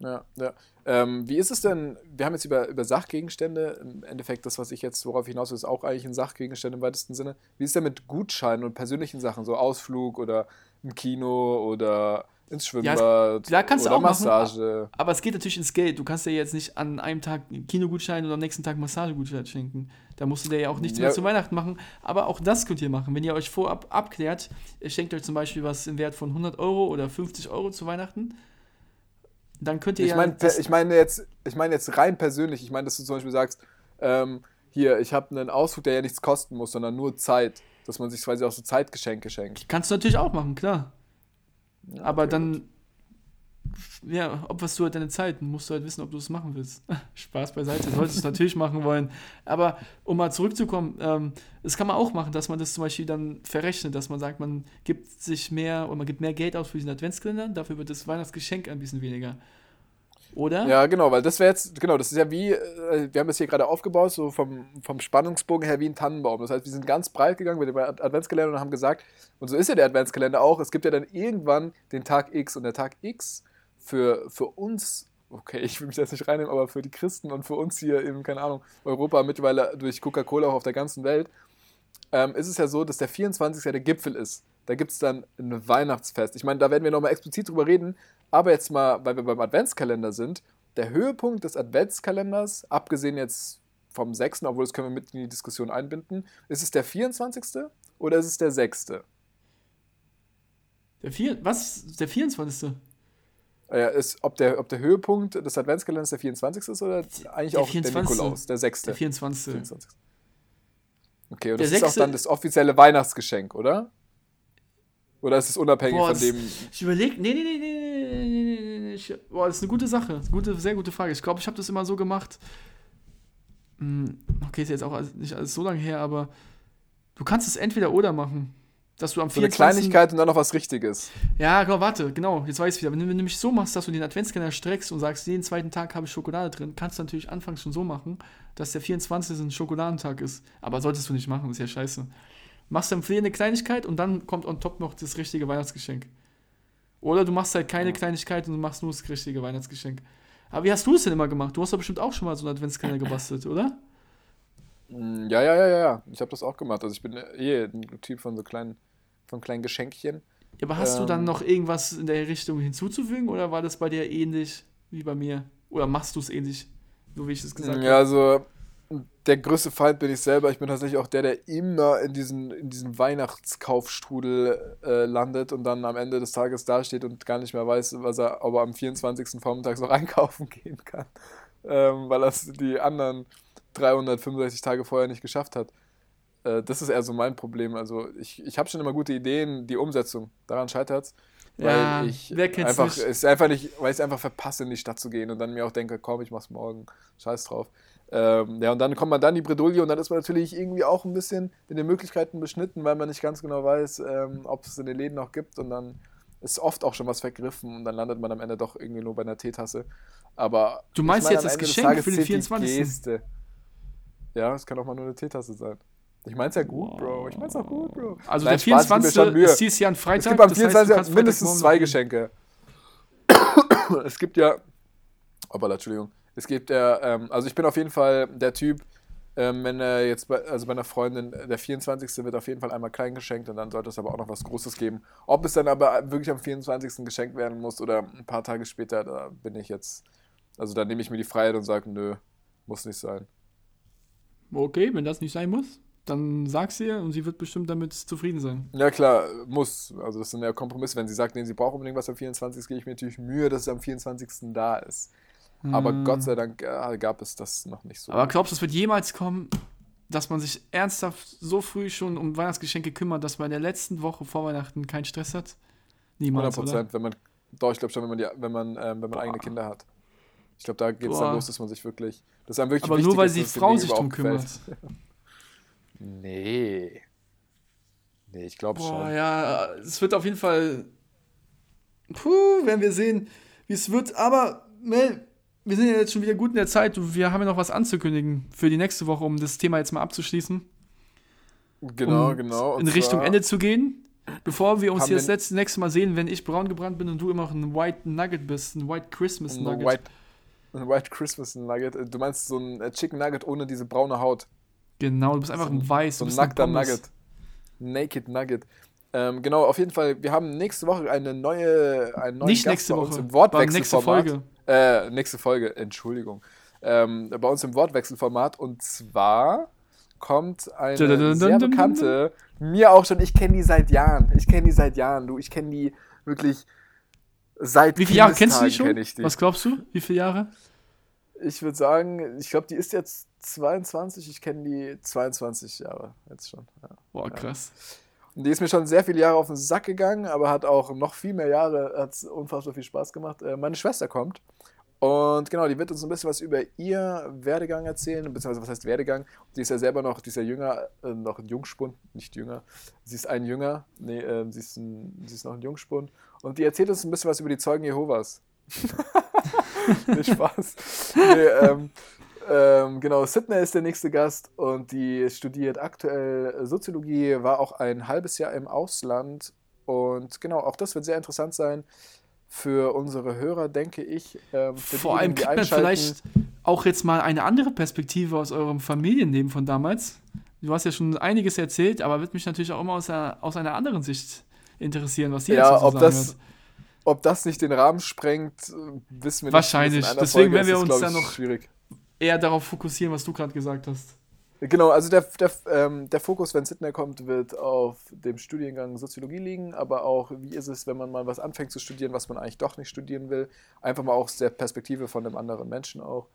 Ja, ja. Ähm, wie ist es denn, wir haben jetzt über, über Sachgegenstände, im Endeffekt das, was ich jetzt, worauf ich hinaus will, ist auch eigentlich ein Sachgegenstand im weitesten Sinne. Wie ist es denn mit Gutscheinen und persönlichen Sachen, so Ausflug oder im Kino oder ins Schwimmbad klar kannst du oder auch machen, Massage? Aber es geht natürlich ins Geld. Du kannst dir jetzt nicht an einem Tag Kinogutschein und am nächsten Tag Massagegutschein schenken. Da musst du dir ja auch nichts Ja. mehr zu Weihnachten machen. Aber auch das könnt ihr machen. Wenn ihr euch vorab abklärt, ihr schenkt euch zum Beispiel was im Wert von 100 Euro oder 50 Euro zu Weihnachten, dann könnt ihr Ich ja. meine das- ich meine jetzt, ich meine jetzt rein persönlich, ich meine, dass du zum Beispiel sagst, ähm, hier, ich habe einen Ausflug, der ja nichts kosten muss, sondern nur Zeit, dass man sich quasi auch so Zeitgeschenke schenkt. kannst du natürlich auch machen, klar. Ja, Aber okay, dann, gut. Ja, opferst du halt deine Zeit. Musst du halt wissen, ob du es machen willst. Spaß beiseite, solltest du es natürlich machen wollen. Aber um mal zurückzukommen, ähm, das kann man auch machen, dass man das zum Beispiel dann verrechnet, dass man sagt, man gibt sich mehr oder man gibt mehr Geld aus für diesen Adventskalender, dafür wird das Weihnachtsgeschenk ein bisschen weniger. Oder? Ja, genau, weil das wäre jetzt, genau, das ist ja wie, äh, wir haben das hier gerade aufgebaut, so vom, vom Spannungsbogen her wie ein Tannenbaum. Das heißt, wir sind ganz breit gegangen mit dem Ad- Adventskalender und haben gesagt, und so ist ja der Adventskalender auch, es gibt ja dann irgendwann den Tag X und der Tag X für, für uns, okay, ich will mich jetzt nicht reinnehmen, aber für die Christen und für uns hier in, keine Ahnung, Europa, mittlerweile durch Coca-Cola auch auf der ganzen Welt, ähm, ist es ja so, dass der 24. ja der Gipfel ist. Da gibt es dann ein Weihnachtsfest. Ich meine, da werden wir nochmal explizit drüber reden, aber jetzt mal, weil wir beim Adventskalender sind, der Höhepunkt des Adventskalenders, abgesehen jetzt vom 6., obwohl das können wir mit in die Diskussion einbinden, ist es der 24. oder ist es der 6.? Der vier, was? Der 24. Äh, ist, ob, der, ob der Höhepunkt des Adventskalenders der 24. ist oder eigentlich Der auch 24.. der Nikolaus, der 6. Der 24. 24. Okay, und Der das ist auch dann das offizielle Weihnachtsgeschenk, oder? Oder ist es unabhängig Boah, von das- dem. Ich überlege, nee, nee, nee, nee, nee, nee, nee, nee, boah, das ist eine gute Sache. Gute, sehr gute Frage. Ich glaube, ich habe das immer so gemacht. Hm, Okay, ist jetzt auch nicht alles so lange her, aber du kannst es entweder oder machen. Dass du am So eine 24. Kleinigkeit und dann noch was Richtiges. Ja, genau, warte, genau, jetzt weiß ich wieder. Wenn du wenn du nämlich so machst, dass du den Adventskalender streckst und sagst, jeden zweiten Tag habe ich Schokolade drin, kannst du natürlich anfangs schon so machen, dass der 24. ein Schokoladentag ist. Aber solltest du nicht machen, ist ja scheiße. Machst dann für eine Kleinigkeit und dann kommt on top noch das richtige Weihnachtsgeschenk. Oder du machst halt keine Ja. Kleinigkeit und du machst nur das richtige Weihnachtsgeschenk. Aber wie hast du es denn immer gemacht? Du hast doch bestimmt auch schon mal so einen Adventskalender gebastelt, oder? Mm, Ja, ja, ja, ja, ja. Ich habe das auch gemacht. Also ich bin eh ein Typ von so kleinen, von kleinen Geschenkchen. Ja, aber hast du dann Ähm. noch irgendwas in der Richtung hinzuzufügen oder war das bei dir ähnlich wie bei mir? Oder machst du es ähnlich, so wie ich es gesagt Ja, also der größte Feind bin ich selber. Ich bin tatsächlich auch der, der immer in diesen, in diesen Weihnachtskaufstrudel äh, landet und dann am Ende des Tages dasteht und gar nicht mehr weiß, was er, ob er am 24. Vormittags noch einkaufen gehen kann. Ähm, weil er es die anderen 365 Tage vorher nicht geschafft hat. Äh, das ist eher so mein Problem. Also ich, ich habe schon immer gute Ideen, die Umsetzung, daran scheitert es. Weil Ja, ich wer kennt's einfach, nicht? einfach nicht, weil ich es einfach verpasse, in die Stadt zu gehen und dann mir auch denke, komm, ich mach's morgen, scheiß drauf. Ähm, ja, und dann kommt man dann in die Bredouille und dann ist man natürlich irgendwie auch ein bisschen in den Möglichkeiten beschnitten, weil man nicht ganz genau weiß, ähm, ob es in den Läden noch gibt und dann ist oft auch schon was vergriffen und dann landet man am Ende doch irgendwie nur bei einer Teetasse. Aber Du meinst ich jetzt das Geschenk für den zählt die 24.. Geste. Ja, es kann auch mal nur eine Teetasse sein. Ich mein's ja gut, Bro. Ich mein's auch gut, Bro. Also Nein, der Spaß, ich geb mir 24. schon Mühe. ist dieses Jahr ein Freitag. Es gibt am das heißt, du 24. kannst mindestens zwei Geschenke. es gibt ja. Hoppala, Entschuldigung. Es gibt ja, ähm, also ich bin auf jeden Fall der Typ, ähm, wenn er jetzt bei, also bei einer Freundin, der 24. wird auf jeden Fall einmal klein geschenkt und dann sollte es aber auch noch was Großes geben. Ob es dann aber wirklich am 24. geschenkt werden muss oder ein paar Tage später, da bin ich jetzt, also da nehme ich mir die Freiheit und sage, nö, muss nicht sein. Okay, wenn das nicht sein muss, dann sag's ihr und sie wird bestimmt damit zufrieden sein. Ja klar, muss. Also das sind ja Kompromisse. Wenn sie sagt, nee, sie braucht unbedingt was am 24. gebe ich mir natürlich Mühe, dass es am 24. da ist. Aber Hm. Gott sei Dank äh, gab es das noch nicht so. Aber glaubst du, es wird jemals kommen, dass man sich ernsthaft so früh schon um Weihnachtsgeschenke kümmert, dass man in der letzten Woche vor Weihnachten keinen Stress hat? 100 Niemals, oder? Prozent, wenn man, doch, ich glaube schon, wenn man, die, wenn man, ähm, wenn man eigene Kinder hat. Ich glaube, da geht es dann los, dass man sich wirklich, dass einem wirklich Aber nur weil ist, dem Frau sich drum kümmert. Nee. Nee, ich glaube schon. ja, es wird auf jeden Fall Puh, werden wir sehen, wie es wird. Aber, Mel, wir sind ja jetzt schon wieder gut in der Zeit. Wir haben ja noch was anzukündigen für die nächste Woche, um das Thema jetzt mal abzuschließen. Genau, um genau. Und In Richtung Ende zu gehen. Bevor wir uns wir- das nächste Mal sehen, wenn ich braun gebrannt bin und du immer noch ein White Nugget bist, ein White Christmas ein Nugget. White, ein White Christmas Nugget. Du meinst so ein äh, Chicken Nugget ohne diese braune Haut. Genau, du bist einfach So ein Weiß. So ein nackter. Nugget. Naked Nugget. Ähm, genau, auf jeden Fall. Wir haben nächste Woche eine neue, einen neuen Nicht Gast nächste bei uns Woche, im aber nächste Wortwechselformat. Folge. Äh, nächste Folge, Entschuldigung. Ähm, bei uns im Wortwechselformat. Und zwar kommt eine Dun-dun-dun-dun-dun-dun. sehr bekannte, mir auch schon, ich kenne die seit Jahren. Ich kenne die seit Jahren, du. Ich kenne die wirklich seit Wie viele Jahre kennst du die schon? die. Was glaubst du? Wie viele Jahre? Ich würde sagen, ich glaube, die ist jetzt 22. Ich kenne die 22 Jahre jetzt schon. Ja. Boah, krass. Und die ist mir schon sehr viele Jahre auf den Sack gegangen, aber hat auch noch viel mehr Jahre, hat unfassbar viel Spaß gemacht. Äh, meine Schwester kommt. Und genau, die wird uns ein bisschen was über ihr Werdegang erzählen, beziehungsweise was heißt Werdegang? Die ist ja selber noch, die ist ja jünger, äh, noch ein Jungspund, nicht jünger. Sie ist ein Jünger, nee, ähm, sie, ist ein, sie ist noch ein Jungspund. Und die erzählt uns ein bisschen was über die Zeugen Jehovas. nee, Spaß. Nee, ähm, ähm, genau, Sydney ist der nächste Gast und die studiert aktuell Soziologie, war auch ein halbes Jahr im Ausland und genau, auch das wird sehr interessant sein für unsere Hörer, denke ich. Ähm, Vor allem kriegt man vielleicht auch jetzt mal eine andere Perspektive aus eurem Familienleben von damals. Du hast ja schon einiges erzählt, aber wird mich natürlich auch immer aus einer, aus einer anderen Sicht interessieren, was ihr Ja, ob zu sagen das, habt. Ob das nicht den Rahmen sprengt, äh, wissen wir Wahrscheinlich. nicht. In einer Deswegen werden wir uns glaub da ich, noch- schwierig. Eher darauf fokussieren, was du gerade gesagt hast. Genau, also der, der, ähm, der Fokus, wenn Sydney kommt, wird auf dem Studiengang Soziologie liegen, aber auch, wie ist es, wenn man mal was anfängt zu studieren, was man eigentlich doch nicht studieren will. Einfach mal aus der Perspektive von einem anderen Menschen auch.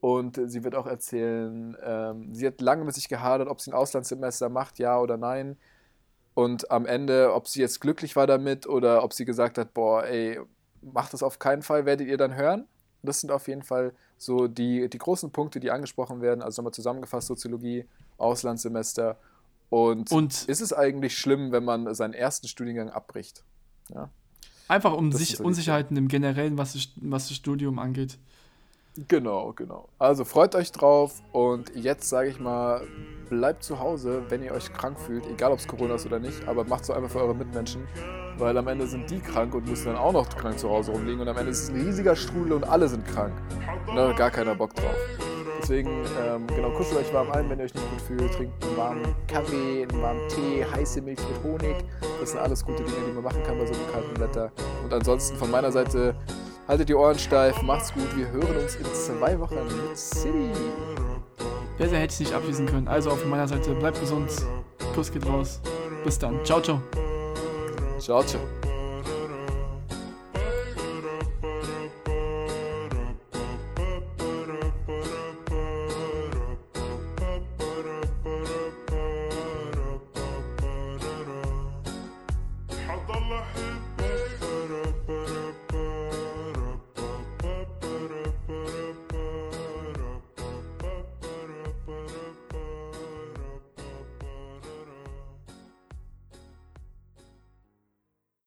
Und sie wird auch erzählen, ähm, sie hat lange mit sich gehadert, ob sie ein Auslandssemester macht, ja oder nein. Und am Ende, ob sie jetzt glücklich war damit oder ob sie gesagt hat, boah, ey, macht das auf keinen Fall, werdet ihr dann hören. Das sind auf jeden Fall so die, die großen Punkte, die angesprochen werden. Also nochmal zusammengefasst, Soziologie, Auslandssemester. Und, Und ist es eigentlich schlimm, wenn man seinen ersten Studiengang abbricht? Ja. einfach um sich so Unsicherheiten im Generellen, was was das Studium angeht. Genau, genau. Also freut euch drauf und jetzt sage ich mal, bleibt zu Hause, wenn ihr euch krank fühlt, egal ob es Corona ist oder nicht, aber macht so einfach für eure Mitmenschen, weil am Ende sind die krank und müssen dann auch noch krank zu Hause rumliegen und am Ende ist es ein riesiger Strudel und alle sind krank. Und hat gar keiner Bock drauf. Deswegen, ähm, genau, kuschelt euch warm ein, wenn ihr euch nicht gut fühlt. Trinkt einen warmen Kaffee, einen warmen Tee, heiße Milch mit Honig. Das sind alles gute Dinge, die man machen kann bei so einem kalten Wetter. Und ansonsten von meiner Seite, haltet die Ohren steif, macht's gut. Wir hören uns in zwei Wochen mit City. Besser hätte ich nicht abschließen können. Also von meiner Seite, bleibt gesund. Kuss geht raus. Bis dann. Ciao, ciao. Ciao, ciao.